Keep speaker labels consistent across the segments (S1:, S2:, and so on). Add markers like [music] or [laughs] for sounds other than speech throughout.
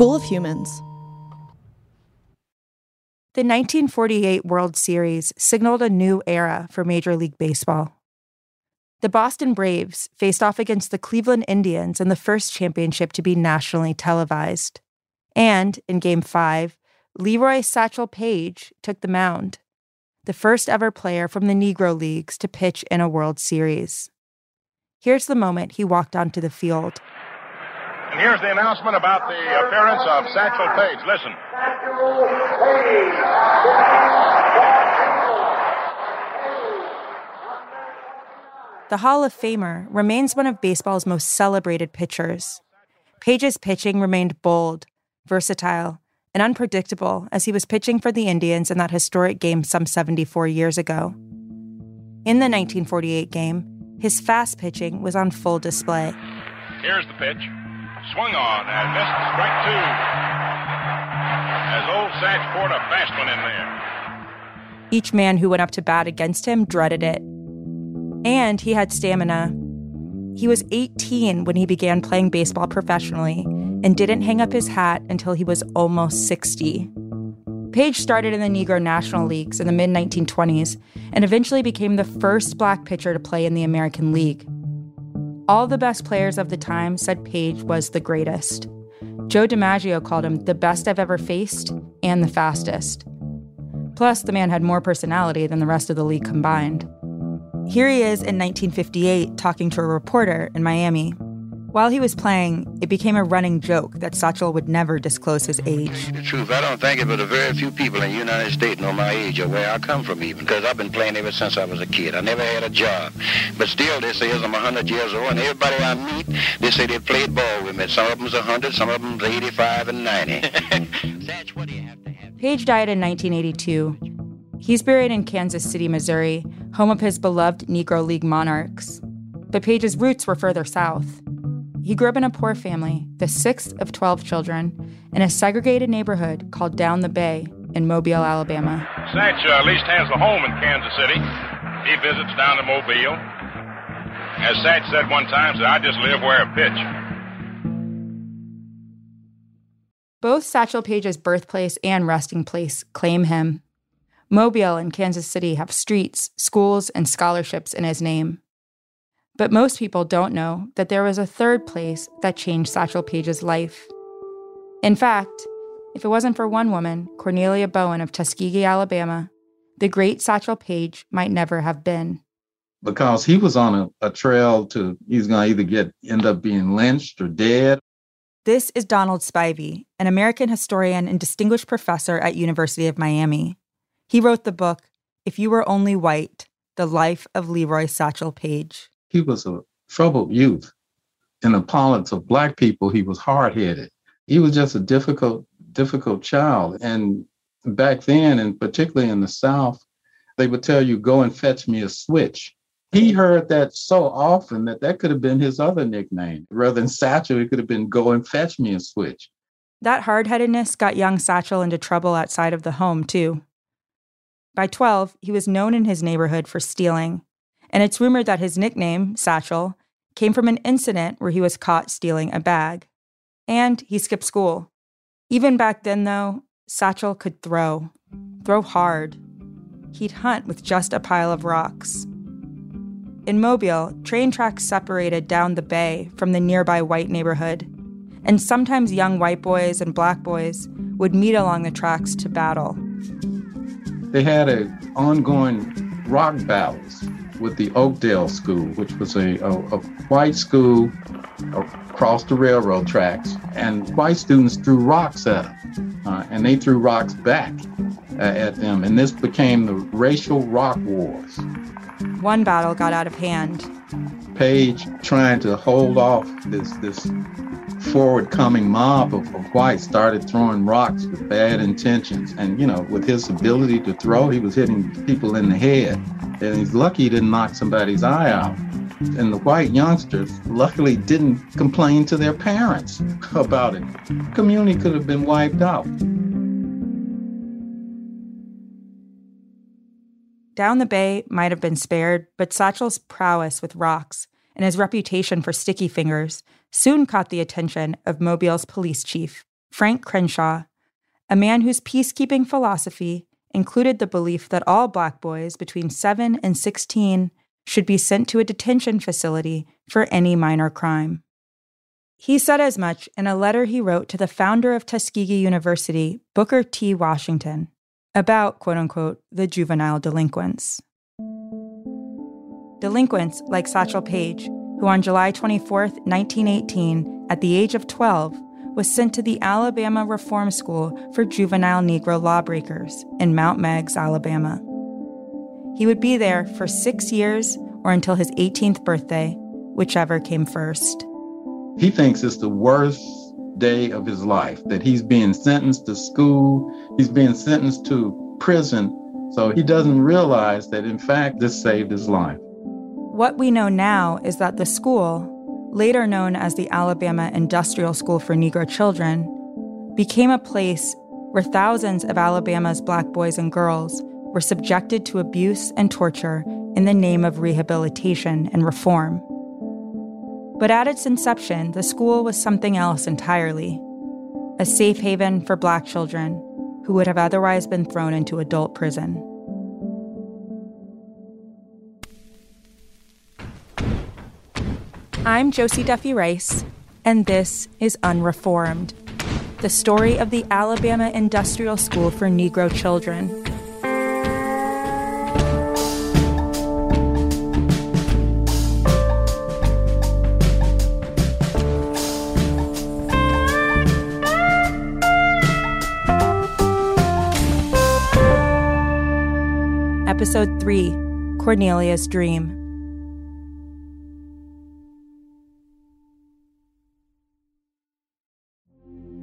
S1: School of Humans. The 1948 World Series signaled a new era for Major League Baseball. The Boston Braves faced off against the Cleveland Indians in the first championship to be nationally televised. And in Game 5, Leroy Satchel Paige took the mound, the first ever player from the Negro Leagues to pitch in a World Series. Here's the moment he walked onto the field.
S2: And here's the announcement about the appearance of Satchel Paige. Listen.
S1: The Hall of Famer remains one of baseball's most celebrated pitchers. Paige's pitching remained bold, versatile, and unpredictable as he was pitching for the Indians in that historic game some 74 years ago. In the 1948 game, his fast pitching was on full display.
S2: Here's the pitch. Swung on and missed strike two. As old Satch poured a fast one in there.
S1: Each man who went up to bat against him dreaded it. And he had stamina. He was 18 when he began playing baseball professionally and didn't hang up his hat until he was almost 60. Paige started in the Negro National Leagues in the mid 1920s and eventually became the first black pitcher to play in the American League. All the best players of the time said Paige was the greatest. Joe DiMaggio called him the best I've ever faced and the fastest. Plus, the man had more personality than the rest of the league combined. Here he is in 1958 talking to a reporter in Miami. While he was playing, it became a running joke that Satchel would never disclose his age.
S3: The truth, I don't think it, but a very few people in the United States know my age or where I come from even, because I've been playing ever since I was a kid. I never had a job. But still, they say I'm 100 years old, and everybody I meet, they say they played ball with me. Some of them's 100, some of them's 85 and 90. [laughs] Satch, what do you have to have?
S1: Paige died in 1982. He's buried in Kansas City, Missouri, home of his beloved Negro League Monarchs. But Paige's roots were further south. He grew up in a poor family, the sixth of 12 children, in a segregated neighborhood called Down the Bay in Mobile, Alabama.
S2: Satch uh, at least has a home in Kansas City. He visits down to Mobile. As Satch said one time, said, I just live where I pitch.
S1: Both Satchel Paige's birthplace and resting place claim him. Mobile and Kansas City have streets, schools, and scholarships in his name. But most people don't know that there was a third place that changed Satchel Paige's life. In fact, if it wasn't for one woman, Cornelia Bowen of Tuskegee, Alabama, the great Satchel Paige might never have been.
S4: Because he was on a, a trail to, he's going to either get end up being lynched or dead.
S1: This is Donald Spivey, an American historian and distinguished professor at University of Miami. He wrote the book, If You Were Only White, The Life of Leroy Satchel Paige.
S4: He was a troubled youth. In the parlance of black people, he was hard-headed. He was just a difficult, difficult child. And back then, and particularly in the South, they would tell you, go and fetch me a switch. He heard that so often that that could have been his other nickname. Rather than Satchel, it could have been Go and Fetch Me a Switch.
S1: That hard headedness got young Satchel into trouble outside of the home, too. By 12, he was known in his neighborhood for stealing, and it's rumored that his nickname, Satchel, came from an incident where he was caught stealing a bag. And he skipped school. Even back then, though, Satchel could throw, throw hard. He'd hunt with just a pile of rocks. In Mobile, train tracks separated down the bay from the nearby white neighborhood, and sometimes young white boys and black boys would meet along the tracks to battle.
S4: They had a ongoing rock battles with the Oakdale School, which was a, a, a white school across the railroad tracks, and white students threw rocks at them, uh, and they threw rocks back uh, at them, and this became the racial rock wars.
S1: One battle got out of hand.
S4: Paige trying to hold off this this forward coming mob of, of, whites started throwing rocks with bad intentions. And, you know, with his ability to throw, he was hitting people in the head. And he's lucky he didn't knock somebody's eye out. And the white youngsters luckily didn't complain to their parents [laughs] about it. Community could have been wiped out.
S1: Down the bay might have been spared, but Satchel's prowess with rocks and his reputation for sticky fingers soon caught the attention of Mobile's police chief, Frank Crenshaw, a man whose peacekeeping philosophy included the belief that all black boys between 7 and 16 should be sent to a detention facility for any minor crime. He said as much in a letter he wrote to the founder of Tuskegee University, Booker T. Washington, about, quote unquote, the juvenile delinquents. Delinquents like Satchel Paige who on July 24, 1918, at the age of 12, was sent to the Alabama Reform School for Juvenile Negro Lawbreakers in Mount Meigs, Alabama. He would be there for six years or until his 18th birthday, whichever came first.
S4: He thinks it's the worst day of his life, that he's being sentenced to school, he's being sentenced to prison. So he doesn't realize that, in fact, this saved his life.
S1: What we know now is that the school, later known as the Alabama Industrial School for Negro Children, became a place where thousands of Alabama's black boys and girls were subjected to abuse and torture in the name of rehabilitation and reform. But at its inception, the school was something else entirely a safe haven for black children who would have otherwise been thrown into adult prison. I'm Josie Duffy Rice, and this is Unreformed, the story of the Alabama Industrial School for Negro Children. Episode 3 Cornelia's Dream.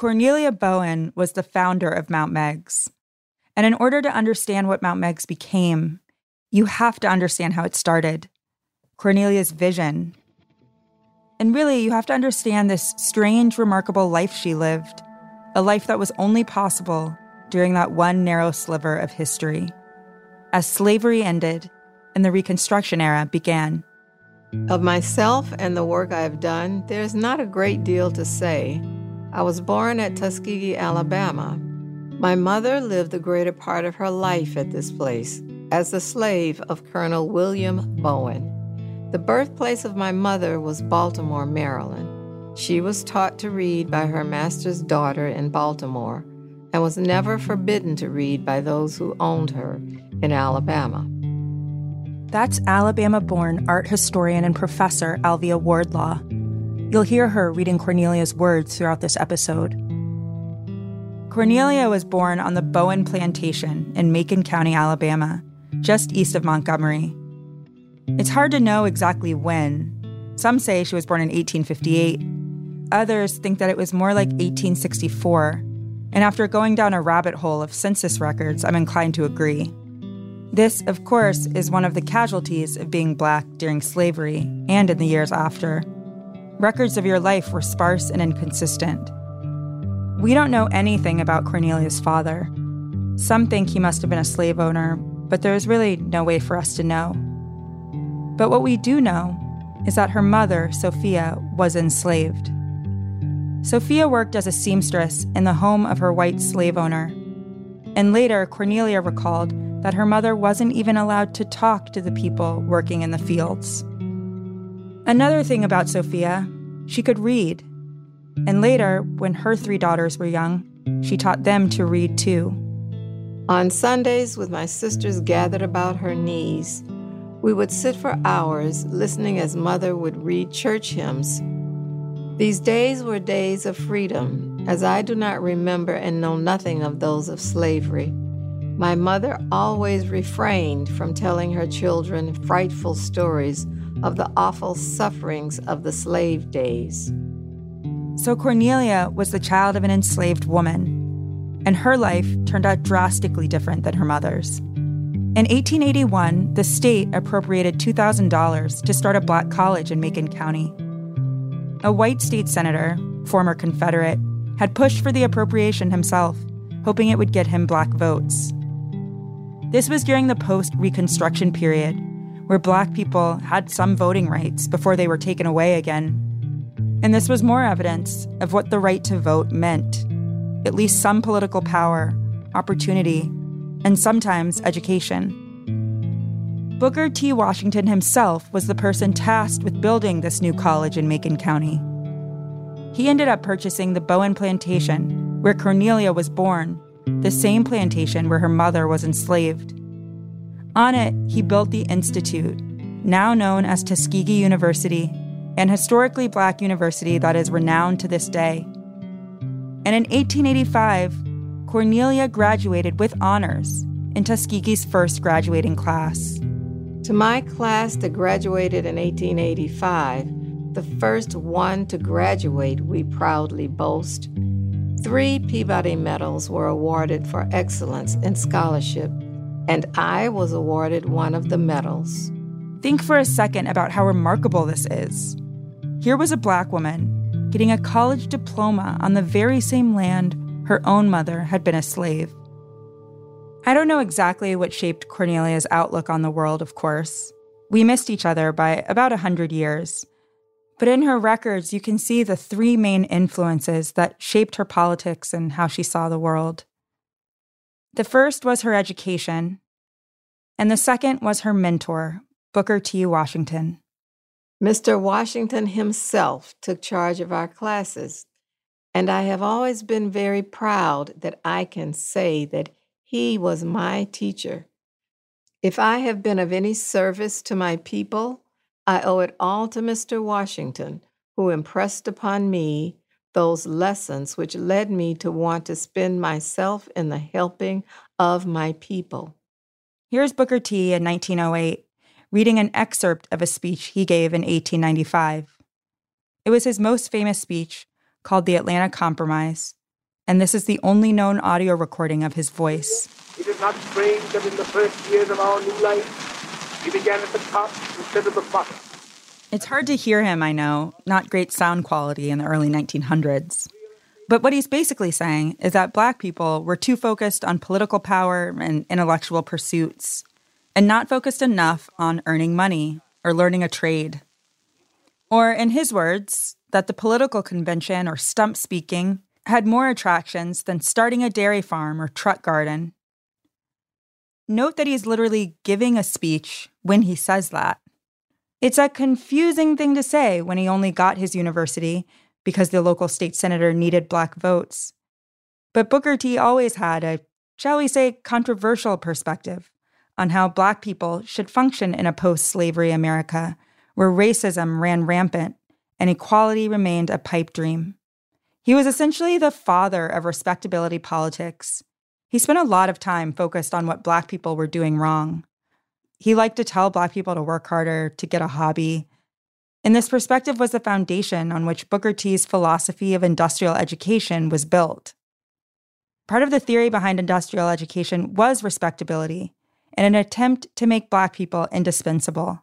S1: Cornelia Bowen was the founder of Mount Meigs. And in order to understand what Mount Meigs became, you have to understand how it started Cornelia's vision. And really, you have to understand this strange, remarkable life she lived, a life that was only possible during that one narrow sliver of history. As slavery ended and the Reconstruction era began.
S5: Of myself and the work I have done, there's not a great deal to say. I was born at Tuskegee, Alabama. My mother lived the greater part of her life at this place as the slave of Colonel William Bowen. The birthplace of my mother was Baltimore, Maryland. She was taught to read by her master's daughter in Baltimore and was never forbidden to read by those who owned her in Alabama.
S1: That's Alabama born art historian and professor Alvia Wardlaw. You'll hear her reading Cornelia's words throughout this episode. Cornelia was born on the Bowen Plantation in Macon County, Alabama, just east of Montgomery. It's hard to know exactly when. Some say she was born in 1858. Others think that it was more like 1864. And after going down a rabbit hole of census records, I'm inclined to agree. This, of course, is one of the casualties of being black during slavery and in the years after records of your life were sparse and inconsistent. We don't know anything about Cornelia's father. Some think he must have been a slave owner, but there is really no way for us to know. But what we do know is that her mother, Sophia, was enslaved. Sophia worked as a seamstress in the home of her white slave owner. And later, Cornelia recalled that her mother wasn't even allowed to talk to the people working in the fields. Another thing about Sophia, she could read. And later, when her three daughters were young, she taught them to read too.
S5: On Sundays, with my sisters gathered about her knees, we would sit for hours listening as mother would read church hymns. These days were days of freedom, as I do not remember and know nothing of those of slavery. My mother always refrained from telling her children frightful stories of the awful sufferings of the slave days.
S1: So Cornelia was the child of an enslaved woman, and her life turned out drastically different than her mother's. In 1881, the state appropriated $2,000 to start a black college in Macon County. A white state senator, former Confederate, had pushed for the appropriation himself, hoping it would get him black votes. This was during the post Reconstruction period, where black people had some voting rights before they were taken away again. And this was more evidence of what the right to vote meant at least some political power, opportunity, and sometimes education. Booker T. Washington himself was the person tasked with building this new college in Macon County. He ended up purchasing the Bowen Plantation, where Cornelia was born, the same plantation where her mother was enslaved. On it, he built the Institute, now known as Tuskegee University, an historically black university that is renowned to this day. And in 1885, Cornelia graduated with honors in Tuskegee's first graduating class.
S5: To my class that graduated in 1885, the first one to graduate, we proudly boast, three Peabody Medals were awarded for excellence in scholarship, and I was awarded one of the medals.
S1: Think for a second about how remarkable this is. Here was a black woman getting a college diploma on the very same land her own mother had been a slave. I don't know exactly what shaped Cornelia's outlook on the world, of course. We missed each other by about a hundred years. But in her records, you can see the three main influences that shaped her politics and how she saw the world. The first was her education, and the second was her mentor, Booker T. Washington.
S5: Mr. Washington himself took charge of our classes, and I have always been very proud that I can say that he was my teacher. If I have been of any service to my people, I owe it all to Mr. Washington, who impressed upon me those lessons which led me to want to spend myself in the helping of my people.
S1: Here's Booker T in 1908 reading an excerpt of a speech he gave in 1895. It was his most famous speech, called the Atlanta Compromise, and this is the only known audio recording of his voice.
S6: It is not strange that in the first years of our new life, we began at the top instead of the bottom.
S1: It's hard to hear him, I know, not great sound quality in the early 1900s. But what he's basically saying is that black people were too focused on political power and intellectual pursuits and not focused enough on earning money or learning a trade. Or, in his words, that the political convention or stump speaking had more attractions than starting a dairy farm or truck garden. Note that he's literally giving a speech when he says that. It's a confusing thing to say when he only got his university because the local state senator needed black votes. But Booker T always had a, shall we say, controversial perspective on how Black people should function in a post slavery America where racism ran rampant and equality remained a pipe dream. He was essentially the father of respectability politics. He spent a lot of time focused on what Black people were doing wrong. He liked to tell Black people to work harder, to get a hobby. And this perspective was the foundation on which Booker T's philosophy of industrial education was built. Part of the theory behind industrial education was respectability, in an attempt to make Black people indispensable.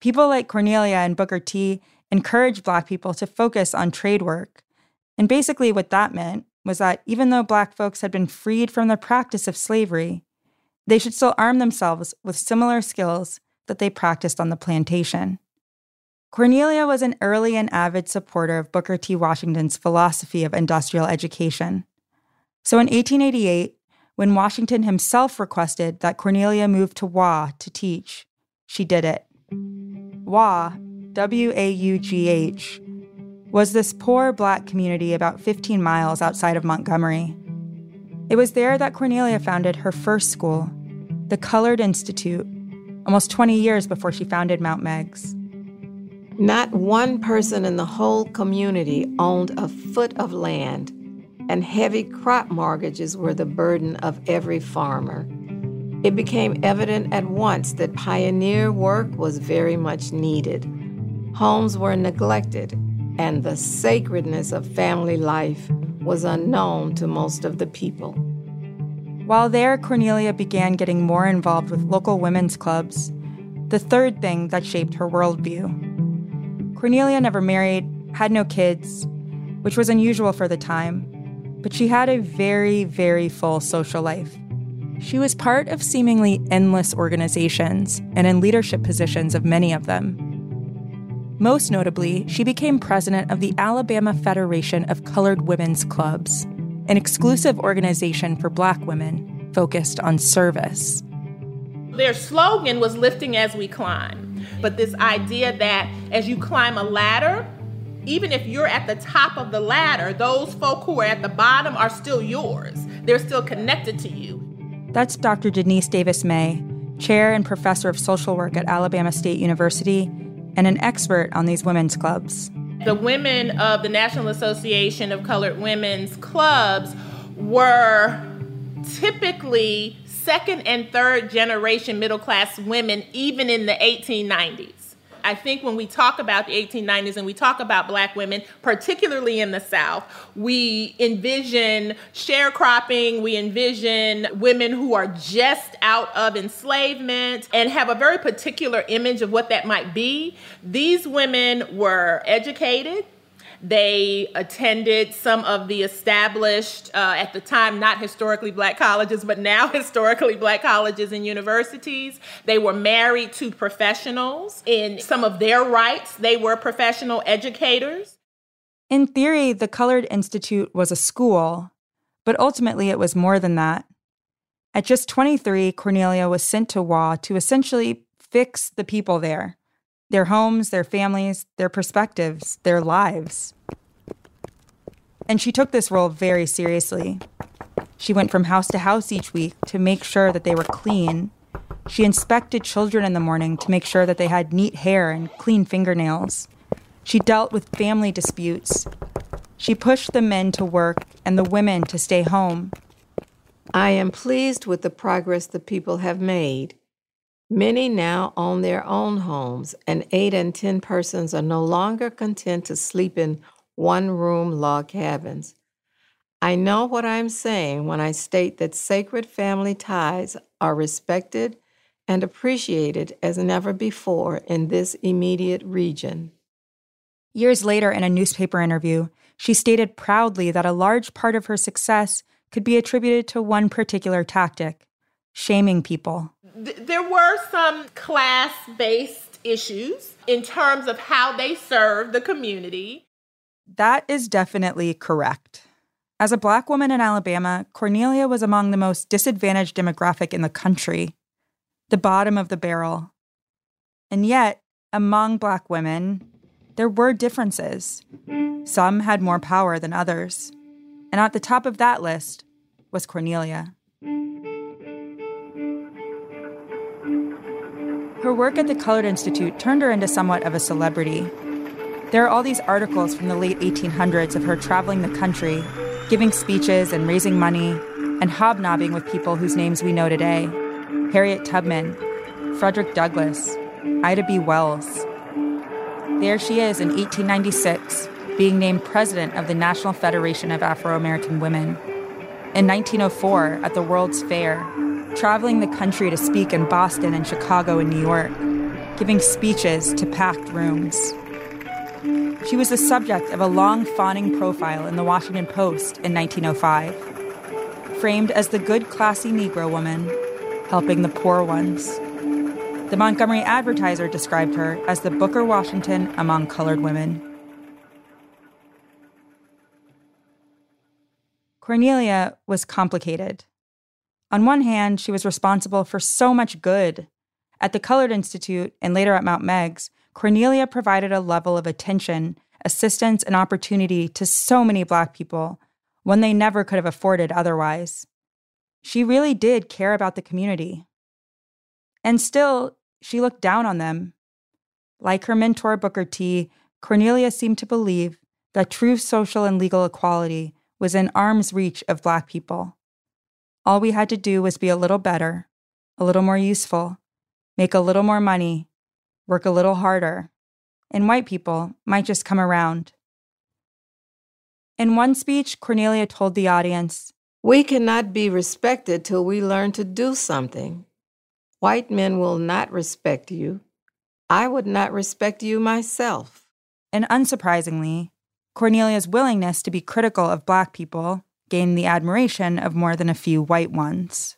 S1: People like Cornelia and Booker T encouraged Black people to focus on trade work. And basically, what that meant was that even though Black folks had been freed from the practice of slavery, they should still arm themselves with similar skills that they practiced on the plantation. Cornelia was an early and avid supporter of Booker T. Washington's philosophy of industrial education. So in 1888, when Washington himself requested that Cornelia move to Waugh to teach. She did it. Waugh, W A U G H, was this poor black community about 15 miles outside of Montgomery. It was there that Cornelia founded her first school, the Colored Institute, almost 20 years before she founded Mount Meigs.
S5: Not one person in the whole community owned a foot of land and heavy crop mortgages were the burden of every farmer. It became evident at once that pioneer work was very much needed. Homes were neglected, and the sacredness of family life was unknown to most of the people.
S1: While there, Cornelia began getting more involved with local women's clubs, the third thing that shaped her worldview. Cornelia never married, had no kids, which was unusual for the time, but she had a very, very full social life. She was part of seemingly endless organizations and in leadership positions of many of them. Most notably, she became president of the Alabama Federation of Colored Women's Clubs, an exclusive organization for black women focused on service.
S7: Their slogan was lifting as we climb. But this idea that as you climb a ladder, even if you're at the top of the ladder, those folk who are at the bottom are still yours. They're still connected to you.
S1: That's Dr. Denise Davis-Maye, chair and professor of social work at Alabama State University and an expert on these women's clubs.
S7: The women of the National Association of Colored Women's Clubs were typically second and third generation middle class women, even in the 1890s. I think when we talk about the 1890s and we talk about black women, particularly in the South, we envision sharecropping, we envision women who are just out of enslavement and have a very particular image of what that might be. These women were educated, they attended some of the established, uh, at the time, not historically black colleges, but now [laughs] historically black colleges and universities. They were married to professionals. In some of their rights, they were professional educators.
S1: In theory, the Colored Institute was a school, but ultimately it was more than that. At just 23, Cornelia was sent to Waugh to essentially fix the people there their homes, their families, their perspectives, their lives. And she took this role very seriously. She went from house to house each week to make sure that they were clean. She inspected children in the morning to make sure that they had neat hair and clean fingernails. She dealt with family disputes. She pushed the men to work and the women to stay home.
S5: I am pleased with the progress the people have made. Many now own their own homes, and eight and ten persons are no longer content to sleep in one room log cabins. I know what I'm saying when I state that sacred family ties are respected and appreciated as never before in this immediate region.
S1: Years later, in a newspaper interview, she stated proudly that a large part of her success could be attributed to one particular tactic shaming people
S7: there were some class based issues in terms of how they serve the community.
S1: That is definitely correct. As a black woman in Alabama, Cornelia was among the most disadvantaged demographic in the country, the bottom of the barrel. And yet, among black women, there were differences. Some had more power than others. And at the top of that list was Cornelia. Her work at the Colored Institute turned her into somewhat of a celebrity. There are all these articles from the late 1800s of her traveling the country, giving speeches and raising money, and hobnobbing with people whose names we know today Harriet Tubman, Frederick Douglass, Ida B. Wells. There she is in 1896, being named president of the National Federation of Afro American Women. In 1904, at the World's Fair, traveling the country to speak in Boston and Chicago and New York, giving speeches to packed rooms. She was the subject of a long fawning profile in the Washington Post in 1905, framed as the good, classy Negro woman helping the poor ones. The Montgomery Advertiser described her as the Booker Washington among colored women. Cornelia was complicated. On one hand, she was responsible for so much good. At the Colored Institute and later at Mount Meigs, Cornelia provided a level of attention, assistance, and opportunity to so many Black people, one they never could have afforded otherwise. She really did care about the community. And still, she looked down on them. Like her mentor, Booker T., Cornelia seemed to believe that true social and legal equality was in arm's reach of Black people. All we had to do was be a little better, a little more useful, make a little more money, work a little harder, and white people might just come around. In one speech, Cornelia told the audience
S5: We cannot be respected till we learn to do something. White men will not respect you. I would not respect you myself.
S1: And unsurprisingly, Cornelia's willingness to be critical of Black people gained the admiration of more than a few white ones.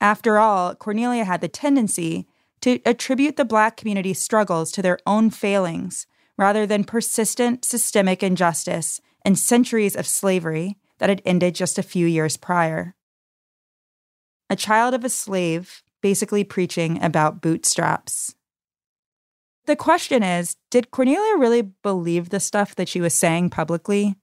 S1: After all, Cornelia had the tendency to attribute the Black community's struggles to their own failings rather than persistent systemic injustice and centuries of slavery that had ended just a few years prior. A child of a slave, basically preaching about bootstraps. The question is did Cornelia really believe the stuff that she was saying publicly?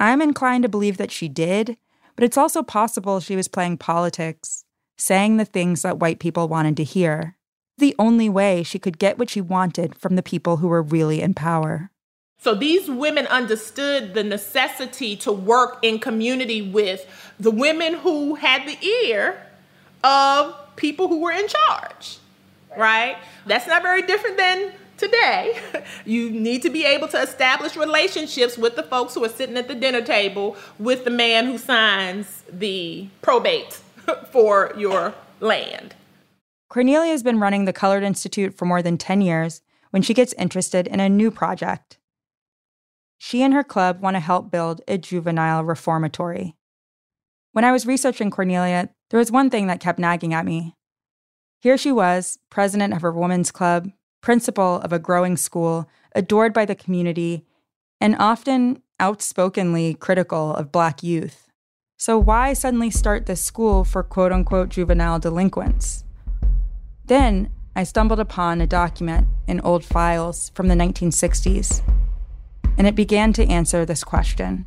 S1: I'm inclined to believe that she did, but it's also possible she was playing politics, saying the things that white people wanted to hear. the only way she could get what she wanted from the people who were really in power.
S7: So these women understood the necessity to work in community with the women who had the ear of people who were in charge, right? That's not very different than today. [laughs] You need to be able to establish relationships with the folks who are sitting at the dinner table with the man who signs the probate [laughs] for your land.
S1: Cornelia has been running the Colored Institute for more than 10 years when she gets interested in a new project she and her club want to help build a juvenile reformatory. When I was researching Cornelia, there was one thing that kept nagging at me. Here she was, president of her women's club, principal of a growing school, adored by the community, and often outspokenly critical of Black youth. So, why suddenly start this school for quote unquote juvenile delinquents? Then I stumbled upon a document in old files from the 1960s and it began to answer this question.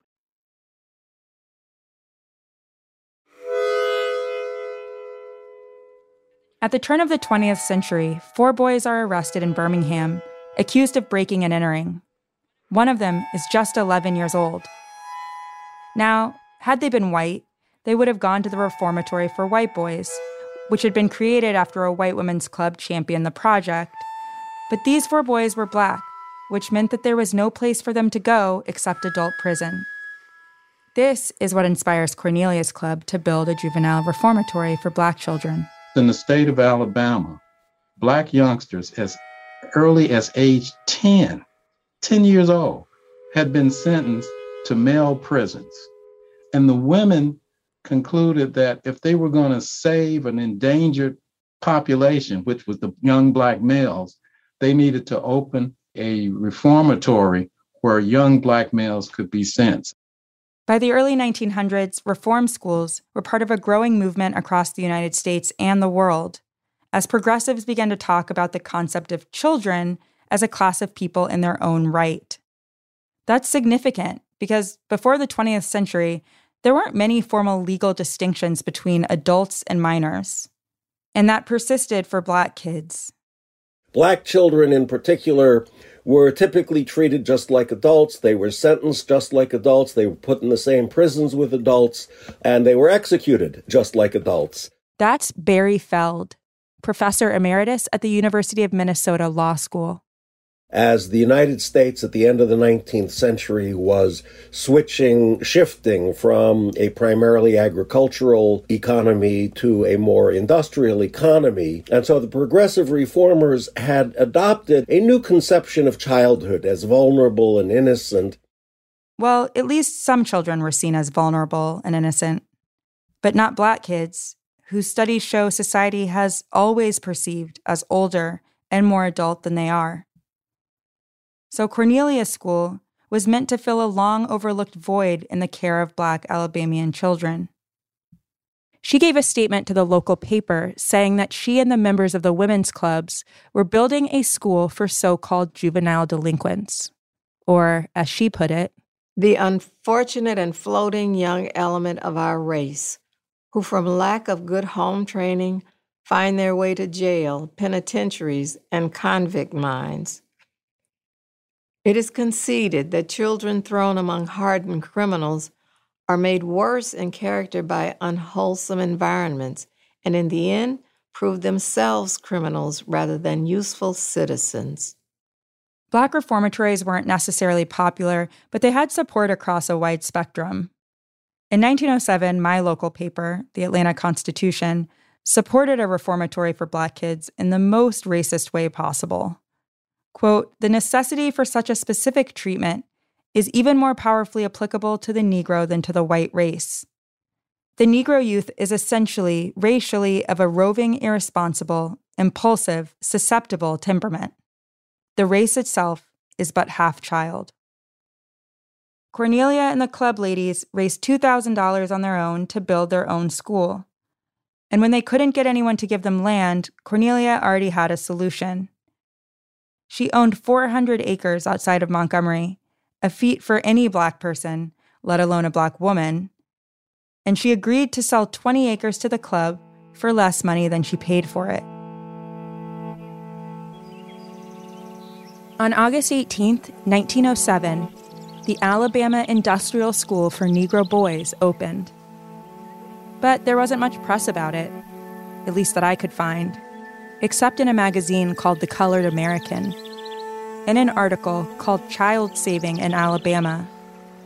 S1: At the turn of the 20th century, four boys are arrested in Birmingham, accused of breaking and entering. One of them is just 11 years old. Now, had they been white, they would have gone to the reformatory for white boys, which had been created after a white women's club championed the project. But these four boys were black, which meant that there was no place for them to go except adult prison. This is what inspires Cornelia's Club to build a juvenile reformatory for black children
S4: in the state of Alabama, black youngsters as early as age 10, 10 years old, had been sentenced to male prisons. And the women concluded that if they were going to save an endangered population, which was the young black males, they needed to open a reformatory where young black males could be sent.
S1: By the early 1900s, reform schools were part of a growing movement across the United States and the world, as progressives began to talk about the concept of children as a class of people in their own right. That's significant because before the 20th century, there weren't many formal legal distinctions between adults and minors. And that persisted for black kids.
S8: Black children, in particular, were typically treated just like adults. They were sentenced just like adults. They were put in the same prisons with adults, and they were executed just like adults.
S1: That's Barry Feld, professor emeritus at the University of Minnesota Law School
S8: as the United States at the end of the 19th century was switching, shifting from a primarily agricultural economy to a more industrial economy. And so the progressive reformers had adopted a new conception of childhood as vulnerable and innocent.
S1: Well, at least some children were seen as vulnerable and innocent, but not black kids, whose studies show society has always perceived as older and more adult than they are. So Cornelia School was meant to fill a long overlooked void in the care of Black Alabamian children. She gave a statement to the local paper saying that she and the members of the women's clubs were building a school for so called juvenile delinquents, or, as she put it,
S5: the unfortunate and floating young element of our race, who, from lack of good home training, find their way to jail, penitentiaries, and convict mines. It is conceded that children thrown among hardened criminals are made worse in character by unwholesome environments, and in the end, prove themselves criminals rather than useful citizens.
S1: Black reformatories weren't necessarily popular, but they had support across a wide spectrum. In 1907, my local paper, the Atlanta Constitution, supported a reformatory for Black kids in the most racist way possible. Quote, the necessity for such a specific treatment is even more powerfully applicable to the Negro than to the white race. The Negro youth is essentially racially of a roving, irresponsible, impulsive, susceptible temperament. The race itself is but half child. Cornelia and the club ladies raised $2,000 on their own to build their own school. And when they couldn't get anyone to give them land, Cornelia already had a solution. She owned 400 acres outside of Montgomery, a feat for any black person, let alone a black woman. And she agreed to sell 20 acres to the club for less money than she paid for it. On August 18, 1907, the Alabama Industrial School for Negro Boys opened. But there wasn't much press about it, at least that I could find except in a magazine called The Colored American. In an article called Child Saving in Alabama,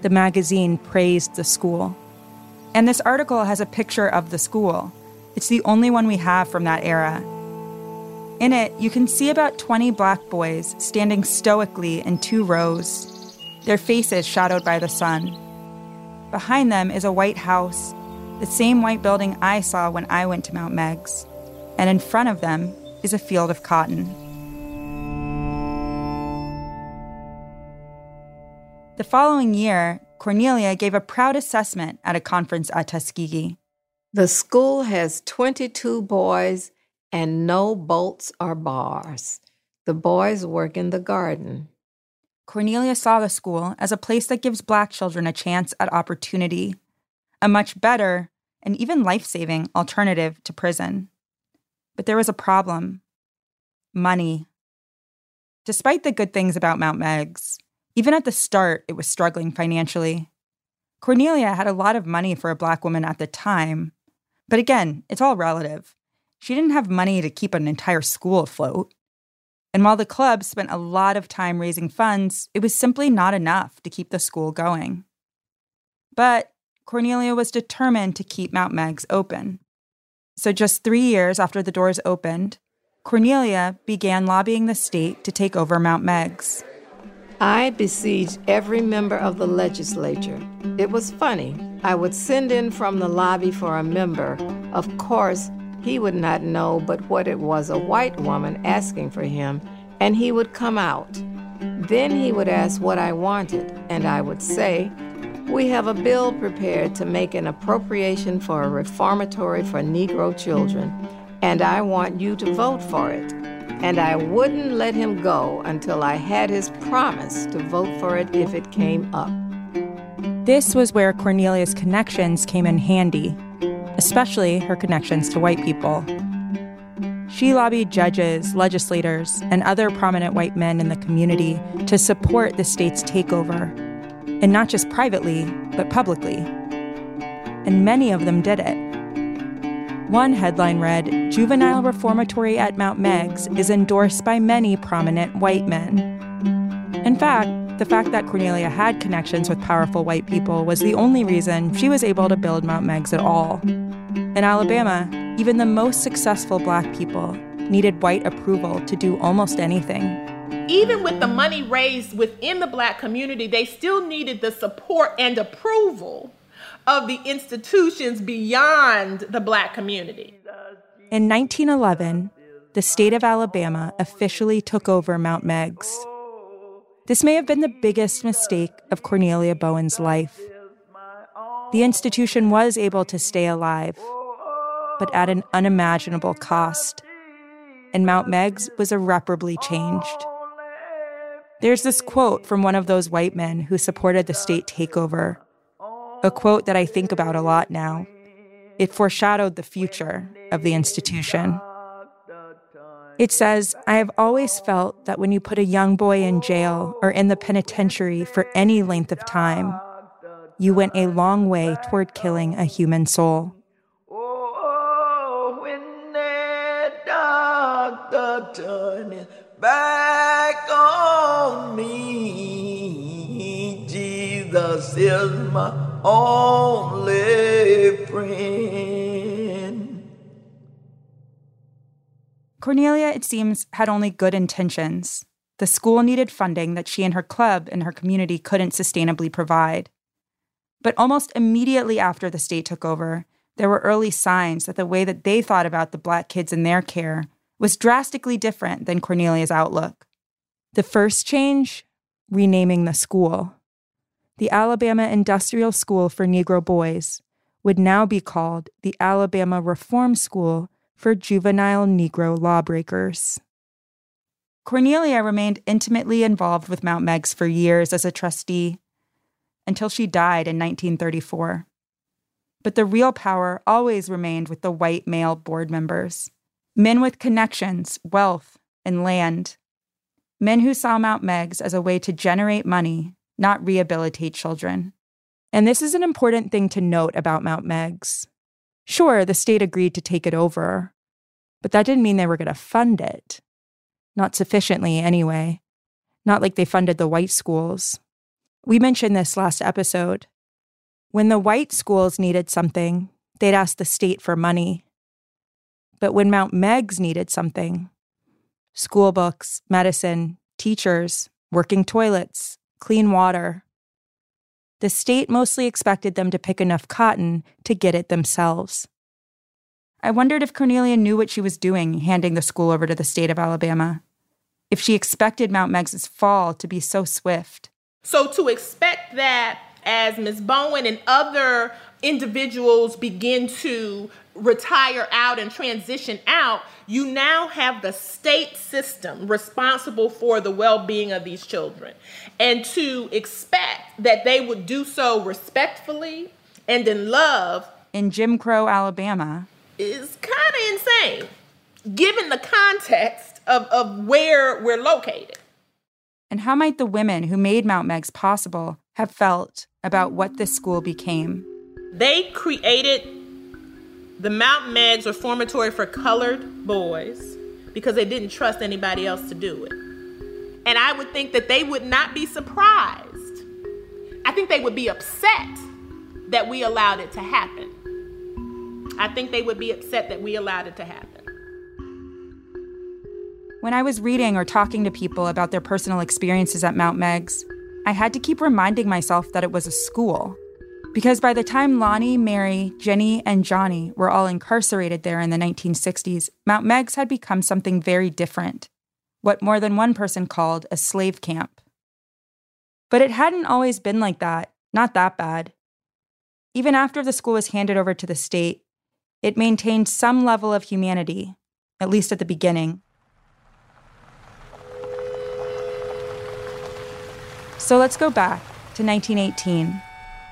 S1: the magazine praised the school. And this article has a picture of the school. It's the only one we have from that era. In it, you can see about 20 black boys standing stoically in two rows, their faces shadowed by the sun. Behind them is a white house, the same white building I saw when I went to Mount Meigs. And in front of them is a field of cotton. The following year, Cornelia gave a proud assessment at a conference at Tuskegee.
S5: The school has 22 boys and no bolts or bars. The boys work in the garden.
S1: Cornelia saw the school as a place that gives black children a chance at opportunity, a much better and even life saving alternative to prison. But there was a problem money. Despite the good things about Mount Meigs, even at the start, it was struggling financially. Cornelia had a lot of money for a black woman at the time. But again, it's all relative. She didn't have money to keep an entire school afloat. And while the club spent a lot of time raising funds, it was simply not enough to keep the school going. But Cornelia was determined to keep Mount Meigs open. So, just three years after the doors opened, Cornelia began lobbying the state to take over Mount Meigs.
S5: I besieged every member of the legislature. It was funny. I would send in from the lobby for a member. Of course, he would not know but what it was a white woman asking for him, and he would come out. Then he would ask what I wanted, and I would say, we have a bill prepared to make an appropriation for a reformatory for Negro children, and I want you to vote for it. and I wouldn't let him go until I had his promise to vote for it if it came up.
S1: This was where Cornelia's connections came in handy, especially her connections to white people. She lobbied judges, legislators, and other prominent white men in the community to support the state's takeover, and not just privately, but publicly. And many of them did it. One headline read Juvenile Reformatory at Mount Meigs is endorsed by many prominent white men. In fact, the fact that Cornelia had connections with powerful white people was the only reason she was able to build Mount Meigs at all. In Alabama, even the most successful black people needed white approval to do almost anything.
S7: Even with the money raised within the black community, they still needed the support and approval of the institutions beyond the black community.
S1: In 1911, the state of Alabama officially took over Mount Meigs. This may have been the biggest mistake of Cornelia Bowen's life. The institution was able to stay alive, but at an unimaginable cost. And Mount Meigs was irreparably changed. There's this quote from one of those white men who supported the state takeover a quote that I think about a lot now. It foreshadowed the future of the institution. It says, I have always felt that when you put a young boy in jail or in the penitentiary for any length of time, you went a long way toward killing a human soul.
S9: back on me, Jesus is my only friend.
S1: Cornelia, it seems, had only good intentions. The school needed funding that she and her club and her community couldn't sustainably provide. But almost immediately after the state took over, there were early signs that the way that they thought about the black kids in their care was drastically different than Cornelia's outlook. The first change renaming the school the Alabama Industrial School for Negro Boys would now be called the Alabama Reform School for Juvenile Negro Lawbreakers. Cornelia remained intimately involved with Mount Meigs for years as a trustee until she died in 1934. But the real power always remained with the white male board members men with connections, wealth, and land. Men who saw Mount Meigs as a way to generate money not rehabilitate children. And this is an important thing to note about Mount Meigs. Sure, the state agreed to take it over, but that didn't mean they were going to fund it. Not sufficiently, anyway. Not like they funded the white schools. We mentioned this last episode. When the white schools needed something, they'd ask the state for money. But when Mount Meigs needed something, school books, medicine, teachers, working toilets, clean water. The state mostly expected them to pick enough cotton to get it themselves. I wondered if Cornelia knew what she was doing handing the school over to the state of Alabama. If she expected Mount Meigs's fall to be so swift.
S7: So to expect that as Ms. Bowen and other individuals begin to retire out and transition out, you now have the state system responsible for the well being of these children. And to expect that they would do so respectfully and in love
S1: in Jim Crow, Alabama
S7: is kind of insane given the context of, of where we're located.
S1: And how might the women who made Mount Meigs possible have felt about what this school became?
S7: They created the Mount Meigs Reformatory for Colored Boys because they didn't trust anybody else to do it. And I would think that they would not be surprised. I think they would be upset that we allowed it to happen. I think they would be upset that we allowed it to happen.
S1: When I was reading or talking to people about their personal experiences at Mount Meigs, I had to keep reminding myself that it was a school because by the time Lonnie, Mary, Jenny, and Johnny were all incarcerated there in the 1960s, Mount Meigs had become something very different, what more than one person called a slave camp. But it hadn't always been like that, not that bad. Even after the school was handed over to the state, it maintained some level of humanity, at least at the beginning. So let's go back to 1918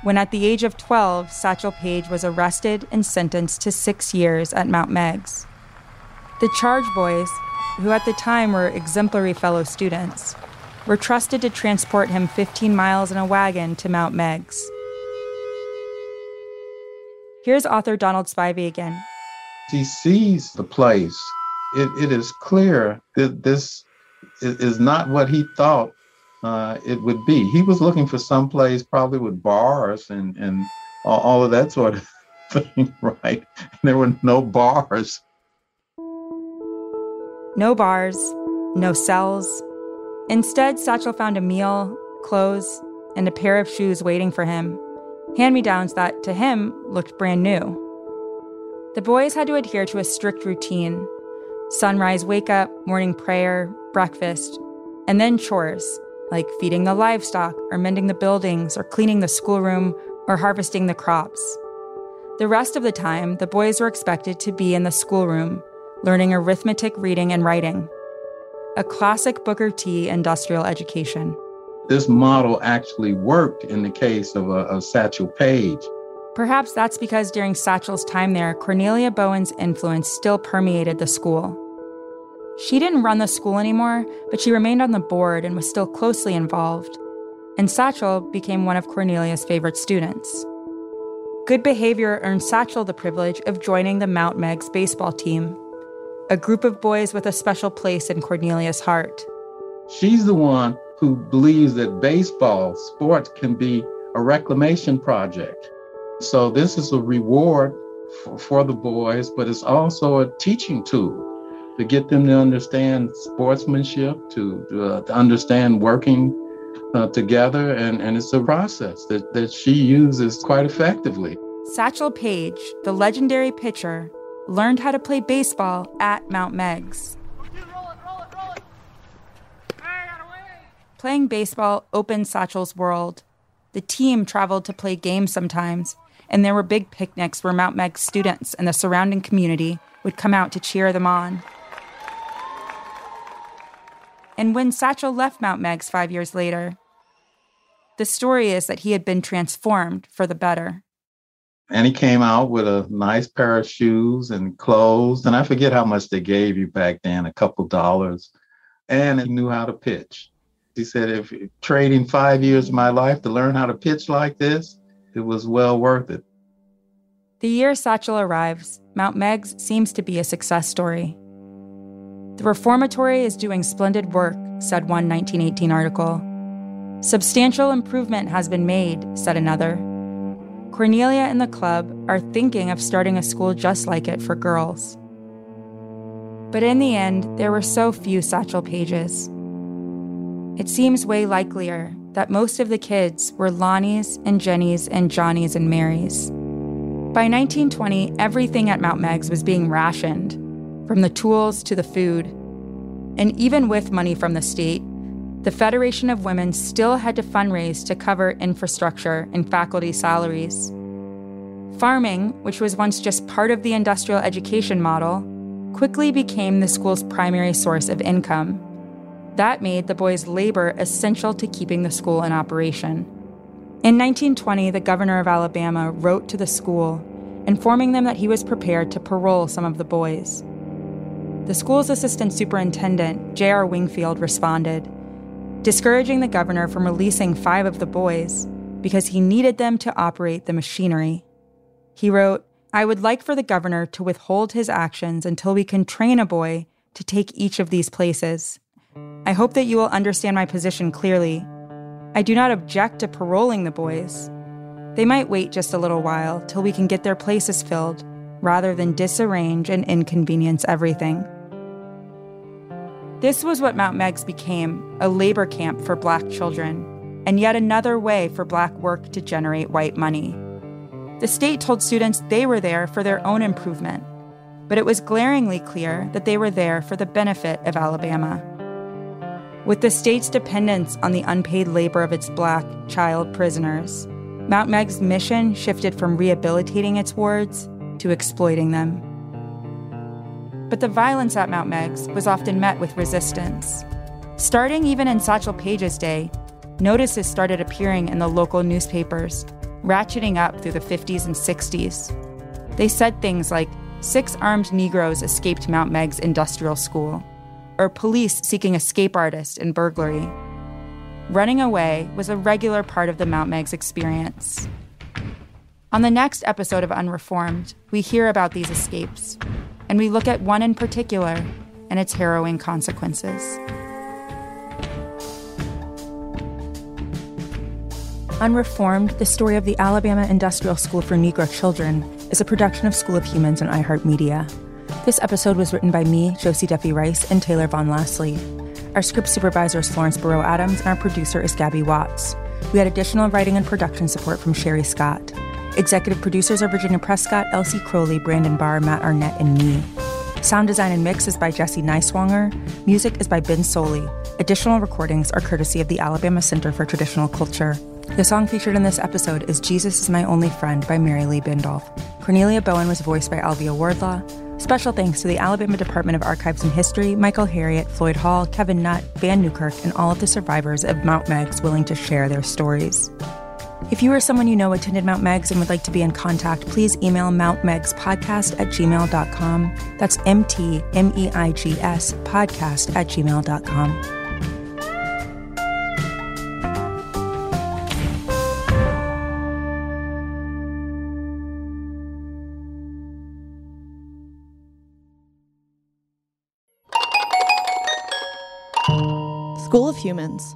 S1: when at the age of 12, Satchel Paige was arrested and sentenced to six years at Mount Meigs. The charge boys, who at the time were exemplary fellow students, were trusted to transport him 15 miles in a wagon to Mount Meigs. Here's author Donald Spivey again.
S4: He sees the place. It, it is clear that this is not what he thought uh, it would be. He was looking for some place probably with bars and, and all of that sort of [laughs] thing, right? there were no bars.
S1: No bars, no cells. Instead, Satchel found a meal, clothes, and a pair of shoes waiting for him. Hand me downs that, to him, looked brand new. The boys had to adhere to a strict routine sunrise wake up, morning prayer, breakfast, and then chores like feeding the livestock, or mending the buildings, or cleaning the schoolroom, or harvesting the crops. The rest of the time, the boys were expected to be in the schoolroom, learning arithmetic, reading, and writing. A classic Booker T industrial education.
S4: This model actually worked in the case of, uh, a, a Satchel Paige.
S1: Perhaps that's because during Satchel's time there, Cornelia Bowen's influence still permeated the school. She didn't run the school anymore, but she remained on the board and was still closely involved. And Satchel became one of Cornelia's favorite students. Good behavior earned Satchel the privilege of joining the Mount Meigs baseball team, a group of boys with a special place in Cornelia's heart.
S4: She's the one who believes that baseball, sports, can be a reclamation project. So, this is a reward for, for the boys, but it's also a teaching tool to get them to understand sportsmanship, to, uh, to understand working uh, together. And, and it's a process that, that she uses quite effectively.
S1: Satchel Paige, the legendary pitcher, learned how to play baseball at Mount Meigs. Playing baseball opened Satchel's world. The team traveled to play games sometimes, and there were big picnics where Mount Meigs students and the surrounding community would come out to cheer them on. And when Satchel left Mount Meigs five years later, the story is that he had been transformed for the better.
S4: And he came out with a nice pair of shoes and clothes. And I forget how much they gave you back then, a couple dollars. And he knew how to pitch. He said, if trading five years of my life to learn how to pitch like this, it was well worth it.
S1: The year Satchel arrives, Mount Meigs seems to be a success story. The reformatory is doing splendid work, said one 1918 article. Substantial improvement has been made, said another. Cornelia and the club are thinking of starting a school just like it for girls. But in the end, there were so few Satchel Paiges. It seems way likelier that most of the kids were Lonnies and Jennies and Johnnies and Marys. By 1920, everything at Mount Meigs was being rationed, from the tools to the food. And even with money from the state, the Federation of Women still had to fundraise to cover infrastructure and faculty salaries. Farming, which was once just part of the industrial education model, quickly became the school's primary source of income. That made the boys' labor essential to keeping the school in operation. In 1920, the governor of Alabama wrote to the school, informing them that he was prepared to parole some of the boys. The school's assistant superintendent, J.R. Wingfield, responded, discouraging the governor from releasing five of the boys because he needed them to operate the machinery. He wrote, I would like for the governor to withhold his actions until we can train a boy to take each of these places. I hope that you will understand my position clearly. I do not object to paroling the boys. They might wait just a little while till we can get their places filled rather than disarrange and inconvenience everything. This was what Mount Meigs became a labor camp for black children, and yet another way for black work to generate white money. The state told students they were there for their own improvement, but it was glaringly clear that they were there for the benefit of Alabama. With the state's dependence on the unpaid labor of its black child prisoners, Mount Meigs' mission shifted from rehabilitating its wards to exploiting them. But the violence at Mount Meigs was often met with resistance. Starting even in Satchel Paige's day, Notices started appearing in the local newspapers, ratcheting up through the 50s and 60s. They said things like, Six armed Negroes escaped Mount Meigs Industrial School, or police seeking escape artist in burglary. Running away was a regular part of the Mount Meigs experience. On the next episode of Unreformed, we hear about these escapes, and we look at one in particular and its harrowing consequences. Unreformed, the story of the Alabama Industrial School for Negro Children, is a production of School of Humans and iHeartMedia. This episode was written by me, Josie Duffy Rice, and Taylor Von Lastly. Our script supervisor is Florence Barreau Adams, and our producer is Gabby Watts. We had additional writing and production support from Sherry Scott. Executive producers are Virginia Prescott, Elsie Crowley, Brandon Barr, Matt Arnett, and me. Sound design and mix is by Jesse Neiswanger. Music is by Ben Soley. Additional recordings are courtesy of the Alabama Center for Traditional Culture. The song featured in this episode is Jesus is My Only Friend by Mary Lee Bendolph. Cornelia Bowen was voiced by Alvia Wardlaw. Special thanks to the Alabama Department of Archives and History, Michael Harriot, Floyd Hall, Kevin Nutt, Vann Newkirk, and all of the survivors of Mount Meigs willing to share their stories. If you or someone you know attended Mount Meigs and would like to be in contact, please email mountmeigspodcast at gmail.com. That's M T M E I G S podcast at gmail.com.
S10: School of Humans.